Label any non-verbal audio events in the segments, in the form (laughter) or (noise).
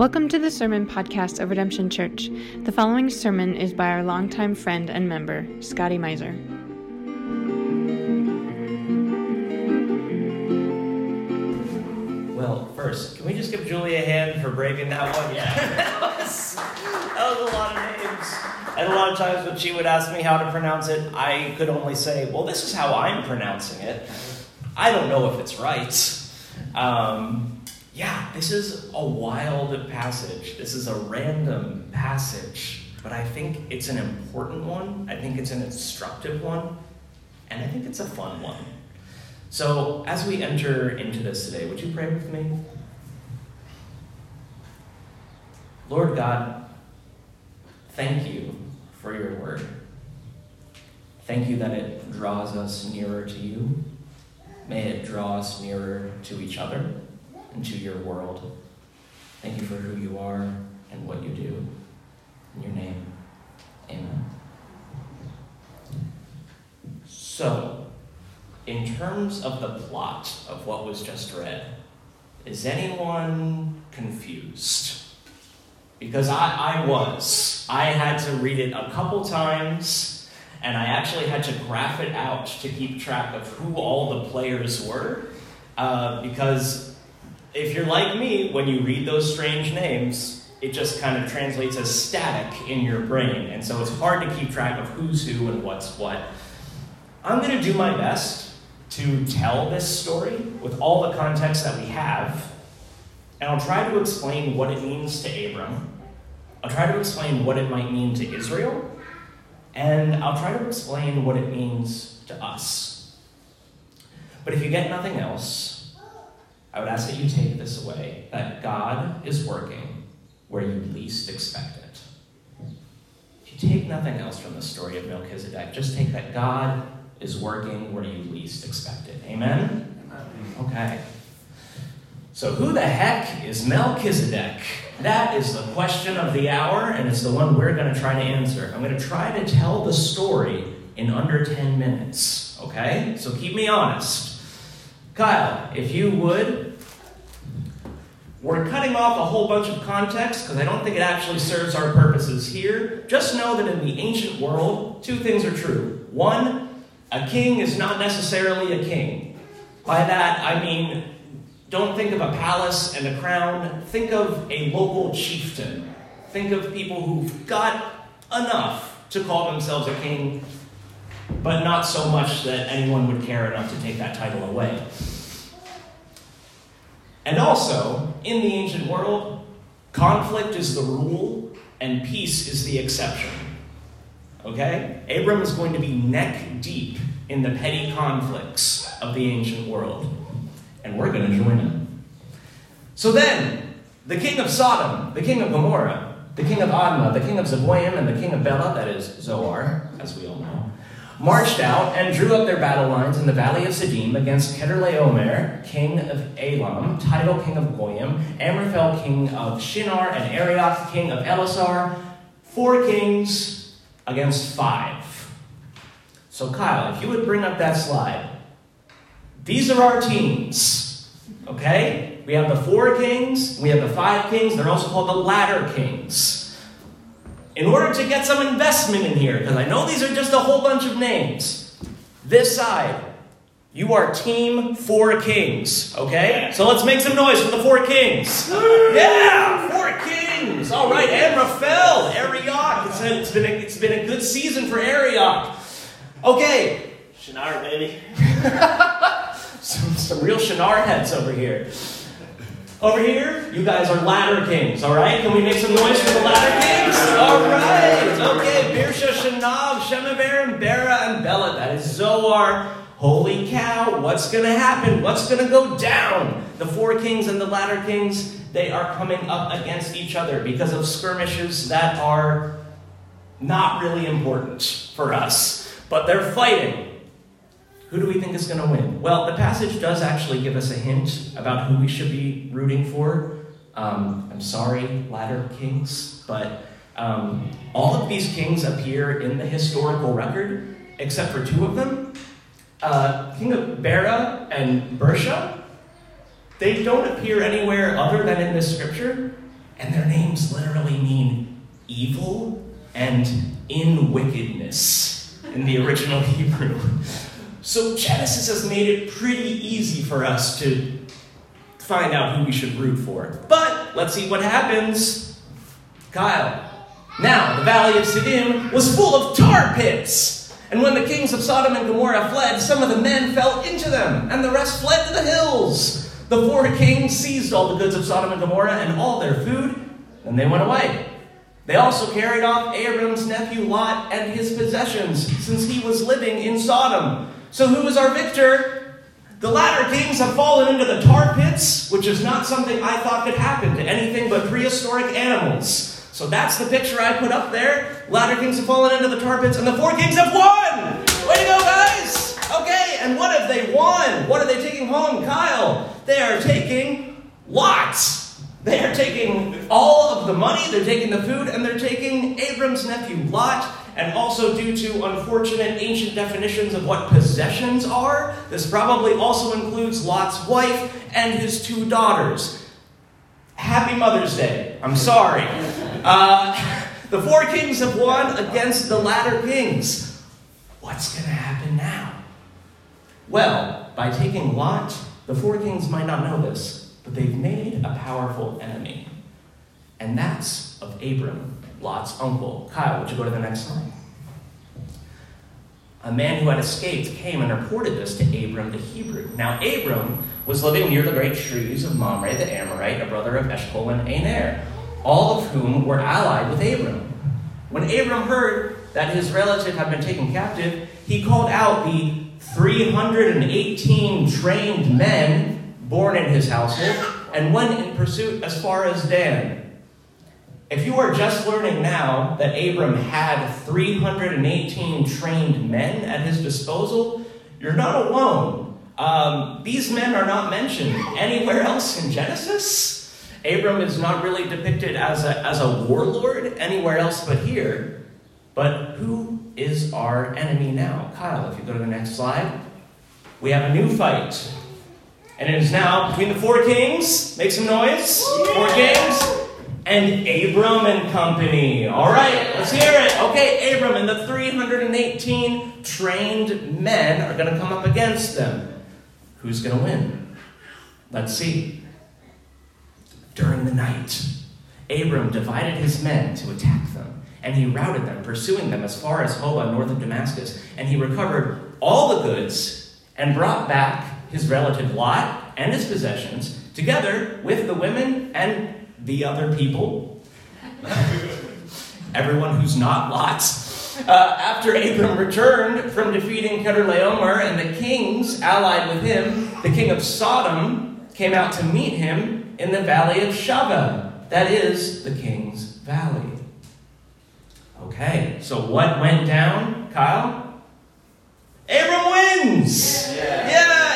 Welcome to the Sermon Podcast of Redemption Church. The following sermon is by our longtime friend and member, Scotty Meiser. Well, first, can we just give Julie a hand for breaking that one? Yeah, (laughs) that was, that was a lot of names. And a lot of times when she would ask me how to pronounce it, I could only say, well, this is how I'm pronouncing it. I don't know if it's right. Um, yeah, this is a wild passage. This is a random passage, but I think it's an important one. I think it's an instructive one, and I think it's a fun one. So, as we enter into this today, would you pray with me? Lord God, thank you for your word. Thank you that it draws us nearer to you. May it draw us nearer to each other and to your world. Thank you for who you are and what you do. In your name, amen. So, in terms of the plot of what was just read, is anyone confused? Because I, I was. I had to read it a couple times, and I actually had to graph it out to keep track of who all the players were. Uh, because if you're like me, when you read those strange names, it just kind of translates as static in your brain. And so it's hard to keep track of who's who and what's what. I'm going to do my best to tell this story with all the context that we have, and I'll try to explain what it means to Abram. I'll try to explain what it might mean to Israel, and I'll try to explain what it means to us. But if you get nothing else, I would ask that you take this away that God is working where you least expect it. If you take nothing else from the story of Melchizedek, just take that God is working where you least expect it. Amen? Okay. So, who the heck is Melchizedek? That is the question of the hour, and it's the one we're going to try to answer. I'm going to try to tell the story in under 10 minutes. Okay? So, keep me honest. Kyle, if you would, we're cutting off a whole bunch of context because I don't think it actually serves our purposes here. Just know that in the ancient world, two things are true. One, a king is not necessarily a king. By that, I mean, don't think of a palace and a crown. Think of a local chieftain. Think of people who've got enough to call themselves a king, but not so much that anyone would care enough to take that title away. And also, in the ancient world, conflict is the rule and peace is the exception. Okay? Abram is going to be neck deep in the petty conflicts of the ancient world. And we're going to join him. So then, the king of Sodom, the king of Gomorrah, the king of Admah, the king of Zeboim, and the king of Bela, that is Zoar, as we all know, marched out and drew up their battle lines in the valley of Siddim against Kedorlaomer, king of Elam, Tidal, king of Goyim, Amraphel, king of Shinar, and Arioch, king of Ellasar, four kings against five. So, Kyle, if you would bring up that slide, these are our teams. Okay? We have the four kings, we have the five kings, they're also called the latter kings. In order to get some investment in here, because I know these are just a whole bunch of names, this side, you are team four kings, okay? So let's make some noise for the four kings. (laughs) Yeah, four kings. All right, Amraphel, Arioch. It's, it's, been a, it's been a good season for Arioch. Okay. Shinar, baby. (laughs) some, some real Shinar heads over here. Over here, you guys are latter kings, all right? Can we make some noise for the latter kings? All right. Okay, Birsha, Shinab, Shemeber, and Bera, and Bela. That is Zoar. Holy cow, what's going to happen? What's going to go down? The four kings and the ladder kings, they are coming up against each other because of skirmishes that are not really important for us, but they're fighting. Who do we think is going to win? Well, the passage does actually give us a hint about who we should be rooting for. Um, I'm sorry, latter kings, but um, all of these kings appear in the historical record, except for two of them uh, King of Bera and Birsha. They don't appear anywhere other than in this scripture, and their names literally mean evil and in wickedness in the original (laughs) Hebrew. So Genesis has made it pretty easy for us to find out who we should root for. But let's see what happens. Kyle. Now, the valley of Siddim was full of tar pits. And when the kings of Sodom and Gomorrah fled, some of the men fell into them, and the rest fled to the hills. The four kings seized all the goods of Sodom and Gomorrah and all their food, and they went away. They also carried off Abram's nephew Lot and his possessions, since he was living in Sodom. So, who is our victor? The latter kings have fallen into the tar pits, which is not something I thought could happen to anything but prehistoric animals. So that's the picture I put up there. Latter kings have fallen into the tar pits, and the four kings have won! Way to go, guys! Okay, and what have they won? What are they taking home, Kyle? They are taking lots. They are taking all of the money, they're taking the food, and they're taking Abram's nephew Lot. And also, due to unfortunate ancient definitions of what possessions are, this probably also includes Lot's wife and his two daughters. Happy Mother's Day. I'm sorry. Uh, (laughs) the four kings have won against the latter kings. What's going to happen now? Well, by taking Lot, the four kings might not know this, but they've made a powerful enemy. And that's of Abram, Lot's uncle. Kyle, would you go to the next slide? A man who had escaped came and reported this to Abram the Hebrew. Now, Abram was living near the great trees of Mamre the Amorite, a brother of Eshcol and Aner, all of whom were allied with Abram. When Abram heard that his relative had been taken captive, he called out the 318 trained men born in his household and went in pursuit as far as Dan. If you are just learning now that Abram had 318 trained men at his disposal, you're not alone. Um, these men are not mentioned anywhere else in Genesis. Abram is not really depicted as a, as a warlord anywhere else but here. But who is our enemy now? Kyle, if you go to the next slide. We have a new fight. And it is now between the four kings. Make some noise. Four kings. And Abram and company. All right, let's hear it. Okay, Abram and the 318 trained men are going to come up against them. Who's going to win? Let's see. During the night, Abram divided his men to attack them, and he routed them, pursuing them as far as Hobah, north of Damascus. And he recovered all the goods and brought back his relative Lot and his possessions, together with the women and the other people. (laughs) Everyone who's not Lot's. Uh, after Abram returned from defeating Kedorlaomer and the kings allied with him, the king of Sodom came out to meet him in the valley of Shaveh, that is the king's valley. Okay, so what went down, Kyle? Abram wins! Yeah, yeah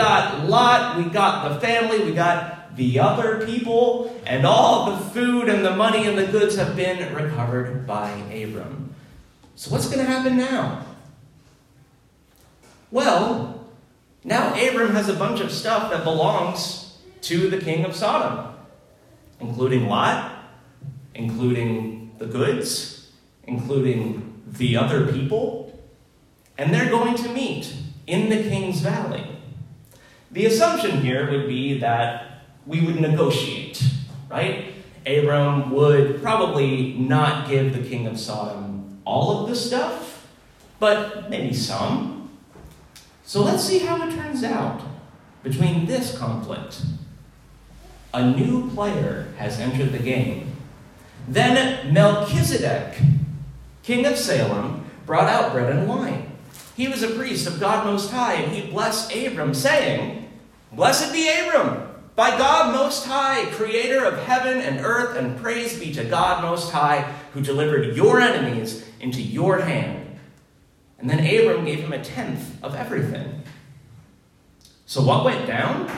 got Lot, we got the family, we got the other people, and all the food and the money and the goods have been recovered by Abram. So, what's going to happen now? Well, now Abram has a bunch of stuff that belongs to the king of Sodom, including Lot, including the goods, including the other people, and they're going to meet in the king's valley. The assumption here would be that we would negotiate, right? Abram would probably not give the king of Sodom all of the stuff, but maybe some. So let's see how it turns out between this conflict. A new player has entered the game. Then Melchizedek, king of Salem, brought out bread and wine. He was a priest of God Most High, and he blessed Abram, saying, Blessed be Abram by God Most High, creator of heaven and earth, and praise be to God Most High, who delivered your enemies into your hand. And then Abram gave him a tenth of everything. So what went down?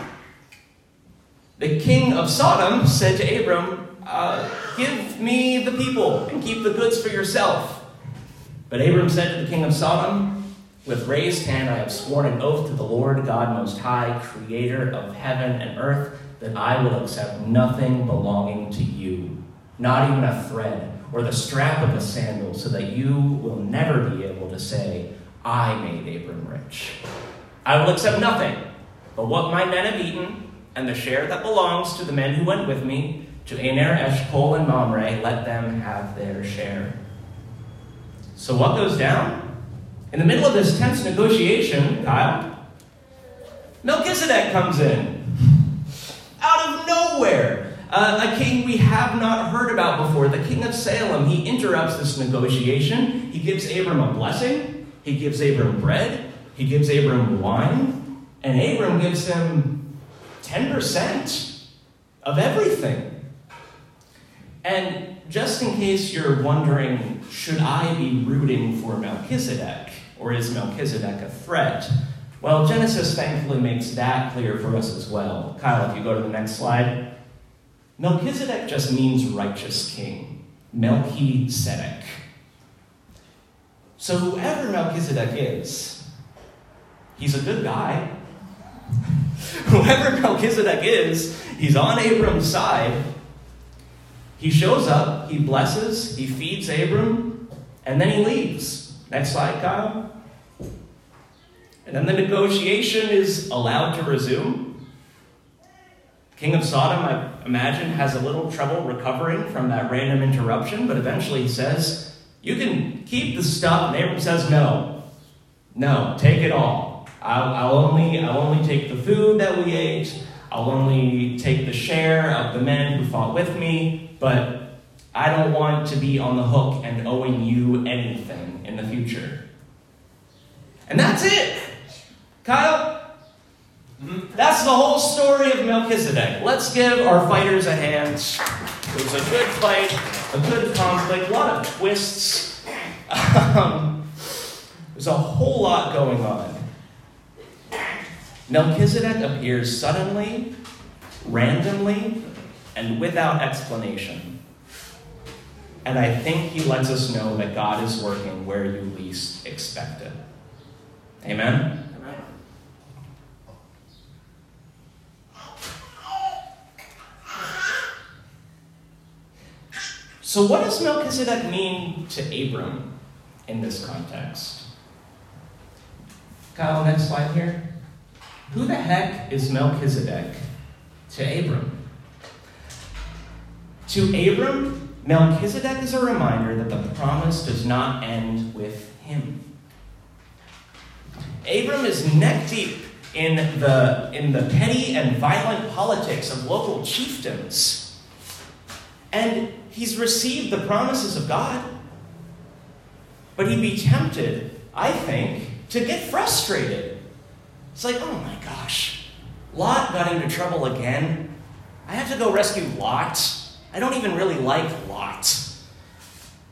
The king of Sodom said to Abram, uh, Give me the people and keep the goods for yourself. But Abram said to the king of Sodom, With raised hand, I have sworn an oath to the Lord God Most High, creator of heaven and earth, that I will accept nothing belonging to you, not even a thread or the strap of a sandal, so that you will never be able to say, I made Abram rich. I will accept nothing but what my men have eaten, and the share that belongs to the men who went with me, to Aner, Eshcol, and Mamre, let them have their share. So what goes down? In the middle of this tense negotiation, Kyle, Melchizedek comes in. Out of nowhere. Uh, a king we have not heard about before, the king of Salem. He interrupts this negotiation. He gives Abram a blessing. He gives Abram bread. He gives Abram wine. And Abram gives him 10% of everything. And just in case you're wondering, should I be rooting for Melchizedek? Or is Melchizedek a threat? Well, Genesis thankfully makes that clear for us as well. Kyle, if you go to the next slide. Melchizedek just means righteous king. Melchizedek. So, whoever Melchizedek is, he's a good guy. (laughs) whoever Melchizedek is, he's on Abram's side. He shows up, he blesses, he feeds Abram, and then he leaves. Next slide, Kyle. And then the negotiation is allowed to resume. King of Sodom, I imagine, has a little trouble recovering from that random interruption, but eventually he says, You can keep the stuff. And Abram says, No. No, take it all. I'll, I'll, only, I'll only take the food that we ate. I'll only take the share of the men who fought with me, but I don't want to be on the hook and owing you anything in the future. And that's it. Kyle, that's the whole story of Melchizedek. Let's give our fighters a hand. It was a good fight, a good conflict, a lot of twists. (laughs) Um, there's a whole lot going on. Melchizedek appears suddenly, randomly, and without explanation. And I think he lets us know that God is working where you least expect it. Amen? Amen. So, what does Melchizedek mean to Abram in this context? Kyle, next slide here. Who the heck is Melchizedek to Abram? To Abram, Melchizedek is a reminder that the promise does not end with him. Abram is neck deep in the, in the petty and violent politics of local chieftains. And he's received the promises of God. But he'd be tempted, I think, to get frustrated. It's like, oh my gosh, Lot got into trouble again. I have to go rescue Lot. I don't even really like Lot.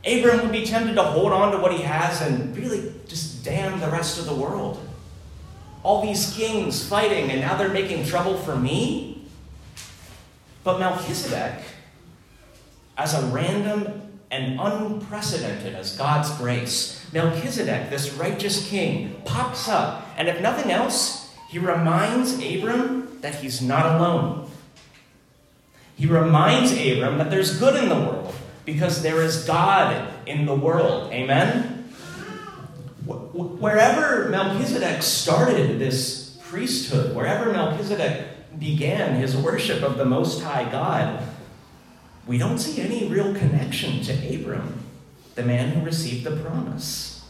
Abram would be tempted to hold on to what he has and really just damn the rest of the world. All these kings fighting, and now they're making trouble for me? But Melchizedek, as a random and unprecedented as God's grace, Melchizedek, this righteous king, pops up, and if nothing else, he reminds Abram that he's not alone. He reminds Abram that there's good in the world because there is God in the world. Amen? Wherever Melchizedek started this priesthood, wherever Melchizedek began his worship of the Most High God, we don't see any real connection to Abram, the man who received the promise.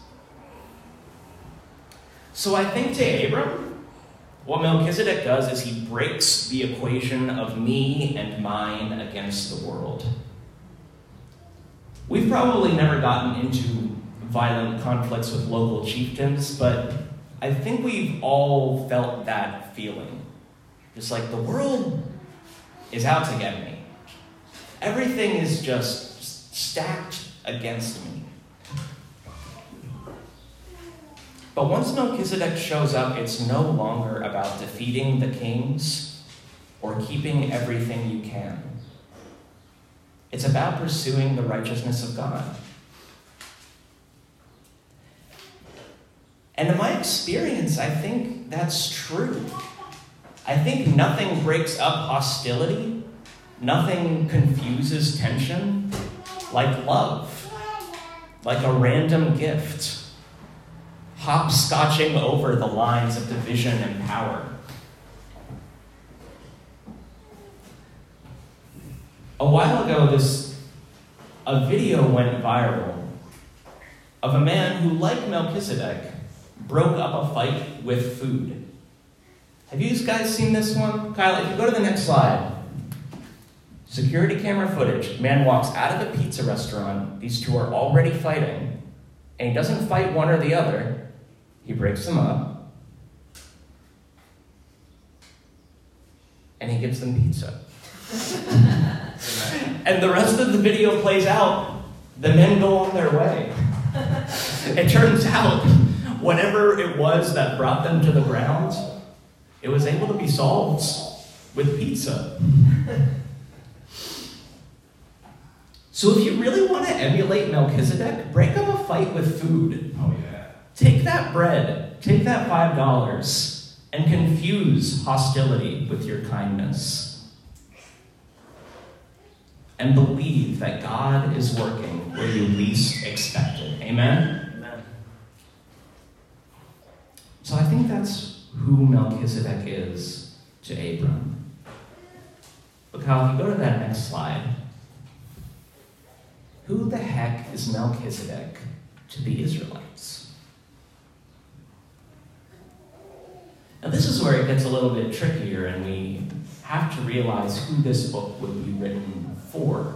So I think to Abram, what Melchizedek does is he breaks the equation of me and mine against the world. We've probably never gotten into violent conflicts with local chieftains, but I think we've all felt that feeling. Just like the world is out to get me. Everything is just stacked against me. But once Melchizedek shows up, it's no longer about defeating the kings or keeping everything you can. It's about pursuing the righteousness of God. And in my experience, I think that's true. I think nothing breaks up hostility, nothing confuses tension like love, like a random gift, hopscotching over the lines of division and power. A while ago, this a video went viral of a man who, like Melchizedek, broke up a fight with food. Have you guys seen this one? Kyle, if you go to the next slide. Security camera footage. Man walks out of the pizza restaurant. These two are already fighting. And he doesn't fight one or the other, he breaks them up. And he gives them pizza. (laughs) and the rest of the video plays out. The men go on their way. it turns out, whatever it was that brought them to the ground, it was able to be solved with pizza. So if you really want to emulate Melchizedek, break up a fight with food. Oh, yeah. Take that bread, take that $5, and confuse hostility with your kindness and believe that God is working where you least expect it. Amen? Amen. So I think that's who Melchizedek is to Abram. But Kyle, if you go to that next slide, who the heck is Melchizedek to the Israelites? Now, this is where it gets a little bit trickier, and we have to realize who this book would be written for.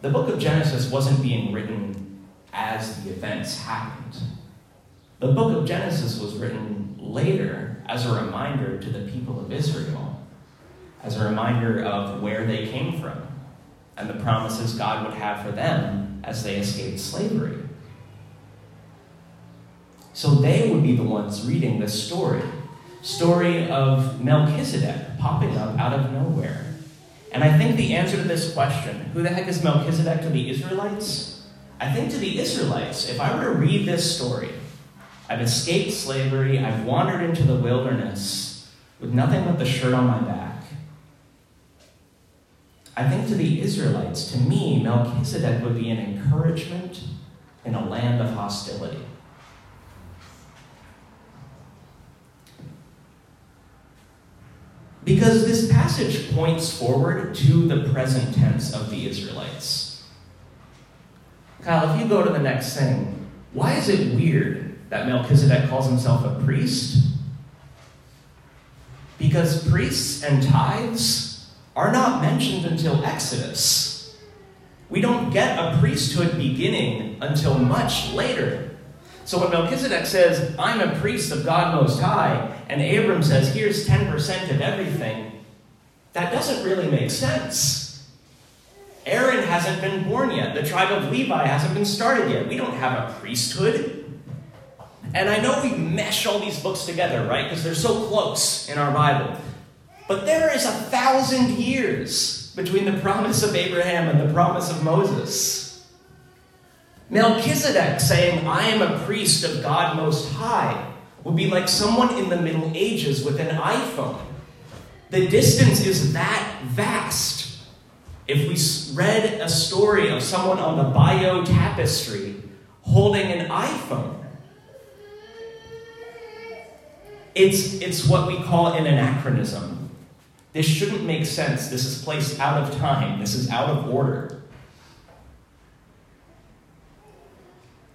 The book of Genesis wasn't being written as the events happened. The book of Genesis was written later as a reminder to the people of Israel, as a reminder of where they came from and the promises God would have for them as they escaped slavery. So they would be the ones reading this story story of Melchizedek popping up out of nowhere. And I think the answer to this question, who the heck is Melchizedek to the Israelites? I think to the Israelites, if I were to read this story, I've escaped slavery, I've wandered into the wilderness with nothing but the shirt on my back. I think to the Israelites, to me, Melchizedek would be an encouragement in a land of hostility. Because this passage points forward to the present tense of the Israelites. Kyle, if you go to the next thing, why is it weird that Melchizedek calls himself a priest? Because priests and tithes are not mentioned until Exodus. We don't get a priesthood beginning until much later. So when Melchizedek says, I'm a priest of God Most High, and Abram says, here's 10% of everything, that doesn't really make sense. Aaron hasn't been born yet. The tribe of Levi hasn't been started yet. We don't have a priesthood. And I know we mesh all these books together, right? Because they're so close in our Bible. But there is a thousand years between the promise of Abraham and the promise of Moses. Melchizedek saying, I am a priest of God Most High, would be like someone in the Middle Ages with an iPhone. The distance is that vast. If we read a story of someone on the Bayeux Tapestry holding an iPhone, it's, it's what we call an anachronism. This shouldn't make sense. This is placed out of time. This is out of order.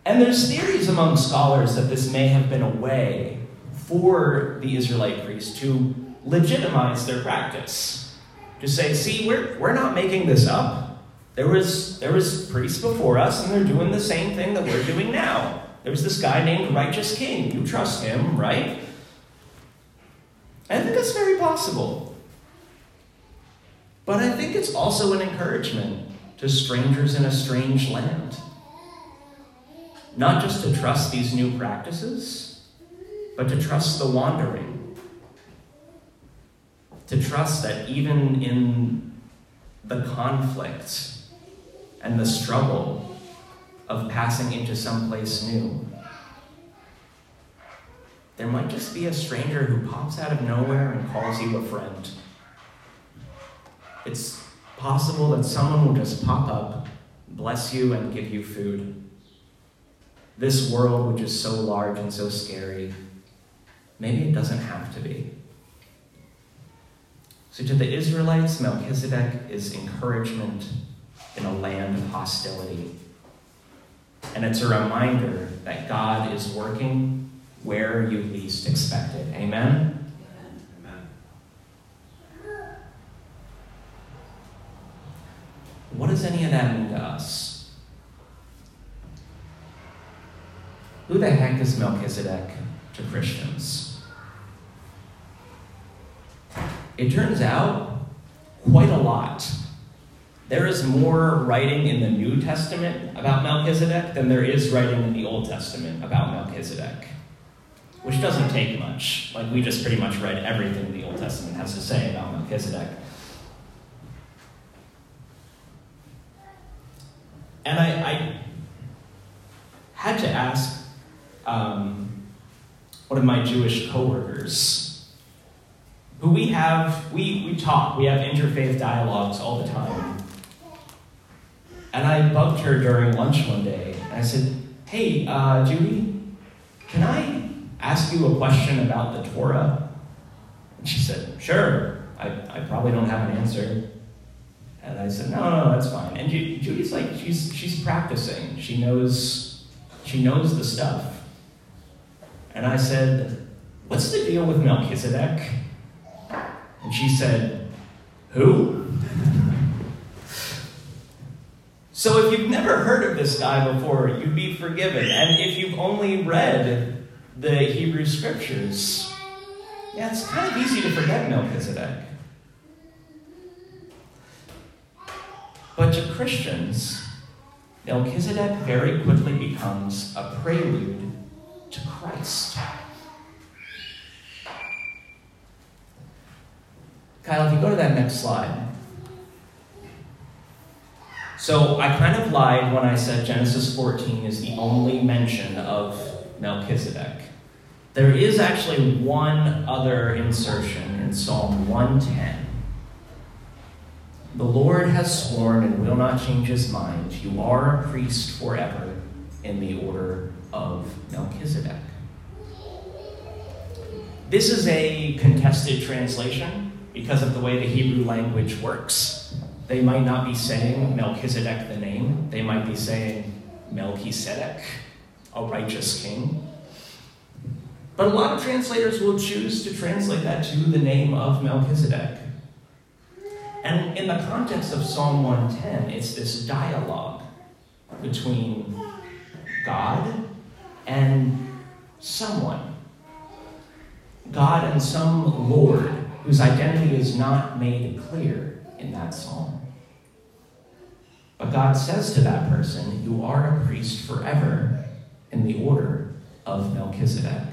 And there's theories among scholars that this may have been a way for the Israelite priests to legitimize their practice. To say, see, we're, we're not making this up. There was, there was priests before us, and they're doing the same thing that we're doing now. There was this guy named Righteous King. You trust him, right? I think that's very possible. But I think it's also an encouragement to strangers in a strange land not just to trust these new practices, but to trust the wandering. To trust that even in the conflict and the struggle of passing into someplace new, there might just be a stranger who pops out of nowhere and calls you a friend. It's possible that someone will just pop up, bless you, and give you food. This world, which is so large and so scary, maybe it doesn't have to be. So, to the Israelites, Melchizedek is encouragement in a land of hostility. And it's a reminder that God is working where you least expect it. Amen? Amen. What does any of that mean to us? Who the heck is Melchizedek to Christians? It turns out quite a lot. There is more writing in the New Testament about Melchizedek than there is writing in the Old Testament about Melchizedek, which doesn't take much. Like, we just pretty much read everything the Old Testament has to say about Melchizedek. And I, I had to ask um, one of my Jewish coworkers, who we have, we, we talk, we have interfaith dialogues all the time. And I bugged her during lunch one day, and I said, Hey, uh, Judy, can I ask you a question about the Torah? And she said, Sure. I, I probably don't have an answer. And I said, No, no, no, that's fine. And Judy's like, she's, she's practicing. She knows, she knows the stuff. And I said, What's the deal with Melchizedek? And she said, Who? So if you've never heard of this guy before, you'd be forgiven. And if you've only read the Hebrew scriptures, yeah, it's kind of easy to forget Melchizedek. But to Christians, Melchizedek very quickly becomes a prelude to Christ. Kyle, if you go to that next slide. So I kind of lied when I said Genesis 14 is the only mention of Melchizedek. There is actually one other insertion in Psalm 110. The Lord has sworn and will not change his mind. You are a priest forever in the order of Melchizedek. This is a contested translation because of the way the Hebrew language works. They might not be saying Melchizedek the name, they might be saying Melchizedek, a righteous king. But a lot of translators will choose to translate that to the name of Melchizedek. And in the context of Psalm 110, it's this dialogue between God and someone. God and some Lord whose identity is not made clear in that psalm. But God says to that person, You are a priest forever in the order of Melchizedek.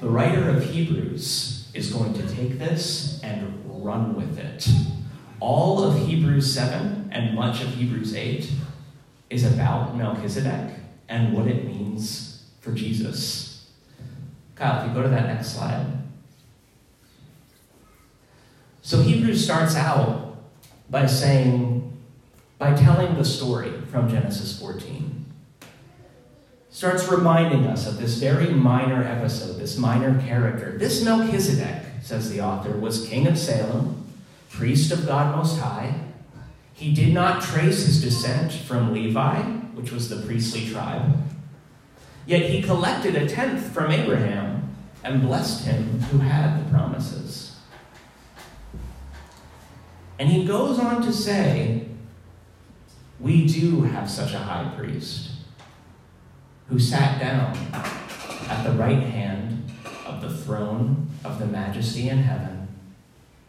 The writer of Hebrews is going to take this and run with it. All of Hebrews 7 and much of Hebrews 8 is about Melchizedek and what it means for Jesus. Kyle, if you go to that next slide. So Hebrews starts out by saying, by telling the story from Genesis 14. Starts reminding us of this very minor episode, this minor character. This Melchizedek, says the author, was king of Salem, priest of God Most High. He did not trace his descent from Levi, which was the priestly tribe. Yet he collected a tenth from Abraham and blessed him who had the promises. And he goes on to say, We do have such a high priest who sat down at the right hand of the throne of the majesty in heaven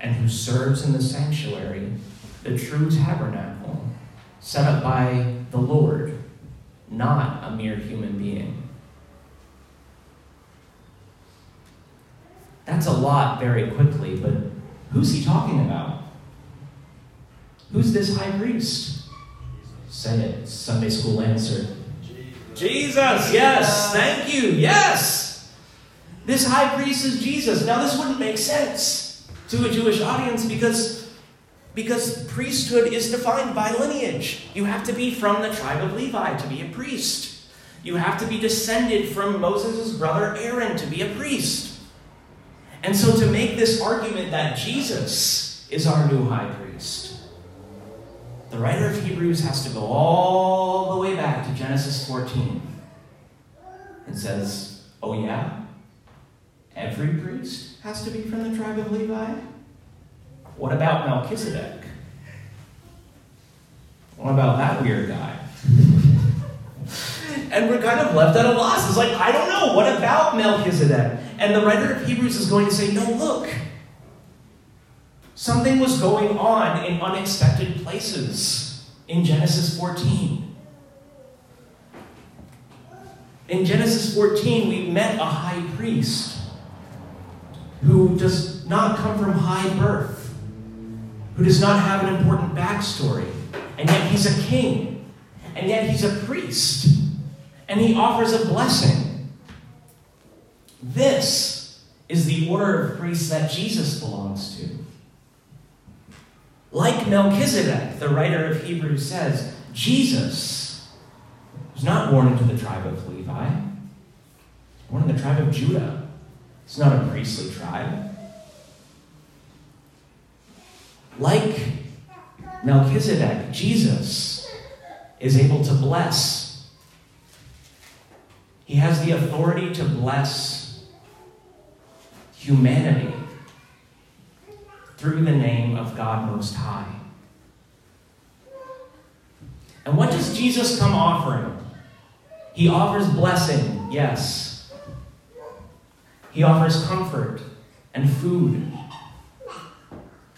and who serves in the sanctuary, the true tabernacle, set up by the Lord, not a mere human being. That's a lot very quickly, but who's he talking about? Who's this high priest? Say it, Sunday school answer. Jesus, yes, thank you, yes. This high priest is Jesus. Now, this wouldn't make sense to a Jewish audience because, because priesthood is defined by lineage. You have to be from the tribe of Levi to be a priest, you have to be descended from Moses' brother Aaron to be a priest. And so, to make this argument that Jesus is our new high priest, the writer of Hebrews has to go all the way back to Genesis 14 and says, Oh, yeah? Every priest has to be from the tribe of Levi? What about Melchizedek? What about that weird guy? (laughs) and we're kind of left at a loss. It's like, I don't know. What about Melchizedek? And the writer of Hebrews is going to say, No, look. Something was going on in unexpected places in Genesis 14. In Genesis 14, we met a high priest who does not come from high birth, who does not have an important backstory, and yet he's a king, and yet he's a priest, and he offers a blessing. This is the order of priests that Jesus belongs to. Like Melchizedek, the writer of Hebrews says, Jesus was not born into the tribe of Levi, born in the tribe of Judah. It's not a priestly tribe. Like Melchizedek, Jesus is able to bless. He has the authority to bless humanity through the name of God Most High. And what does Jesus come offering? He offers blessing, yes. He offers comfort and food.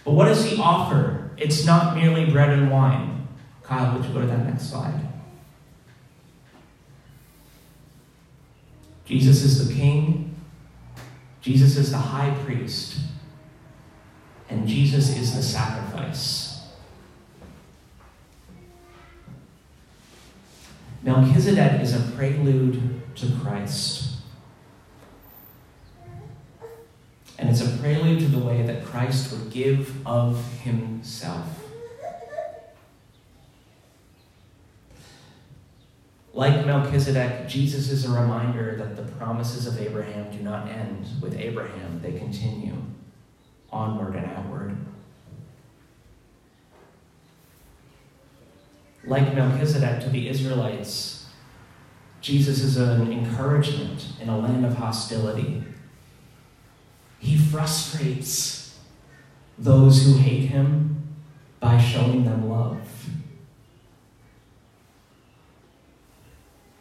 But what does he offer? It's not merely bread and wine. Kyle, would you go to that next slide? Jesus is the king. Jesus is the high priest and Jesus is the sacrifice. Melchizedek is a prelude to Christ. And it's a prelude to the way that Christ would give of himself. Like Melchizedek, Jesus is a reminder that the promises of Abraham do not end with Abraham, they continue onward and outward. Like Melchizedek to the Israelites, Jesus is an encouragement in a land of hostility. He frustrates those who hate him by showing them love.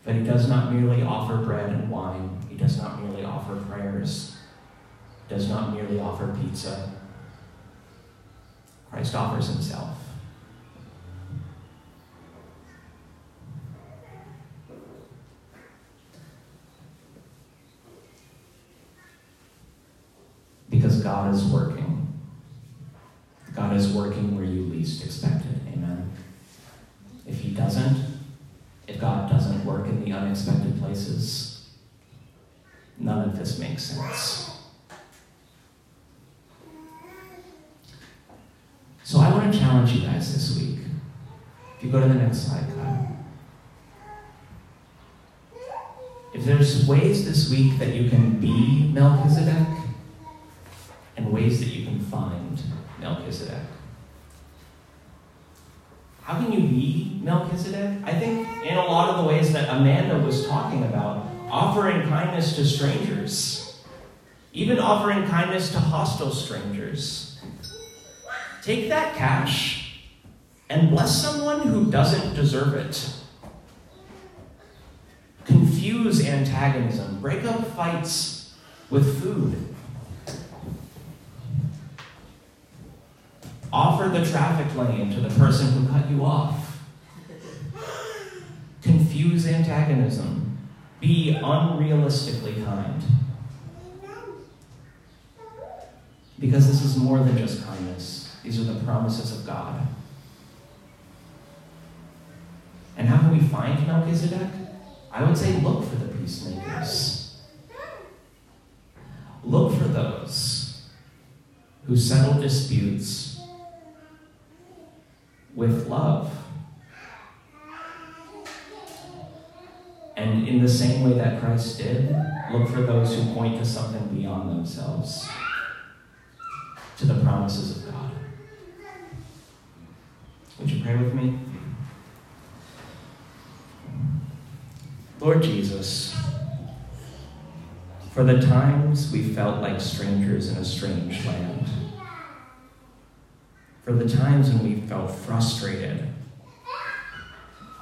But he does not merely offer bread and wine, he does not merely offer prayers he does not merely offer pizza, Christ offers himself. Because God is working. God is working where you least expect it. Amen. If He doesn't, if God doesn't work in the unexpected places, none of this makes sense. So I want to challenge you guys this week. If you go to the next slide, Kyle. If there's ways this week that you can be Melchizedek and ways that you can find Melchizedek. How can you be Melchizedek? I think in a lot of the ways that Amanda was talking about, offering kindness to strangers, even offering kindness to hostile strangers Take that cash and bless someone who doesn't deserve it. Confuse antagonism, break up fights with food. Offer the traffic lane to the person who cut you off. Confuse antagonism. Be unrealistically kind. Because this is more than just kindness. These are the promises of God. And how can we find Melchizedek? I would say look for the peacemakers. Look for those who settle disputes with love. And in the same way that Christ did, look for those who point to something beyond themselves, to the promises of God. Would you pray with me? Lord Jesus, for the times we felt like strangers in a strange land, for the times when we felt frustrated,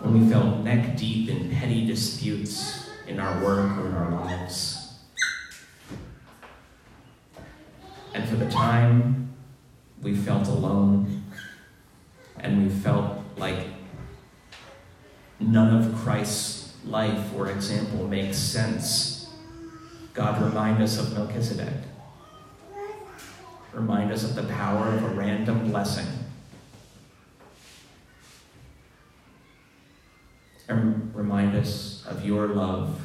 when we felt neck deep in petty disputes in our work or in our lives, and for the time we felt alone and we felt like none of Christ's life or example makes sense, God, remind us of Melchizedek. Remind us of the power of a random blessing. And remind us of your love,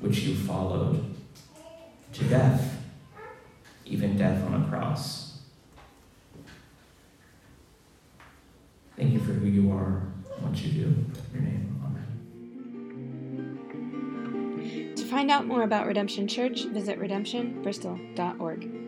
which you followed to death, even death on a cross. Thank you for who you are and what you do. In your name, amen. To find out more about Redemption Church, visit redemptionbristol.org.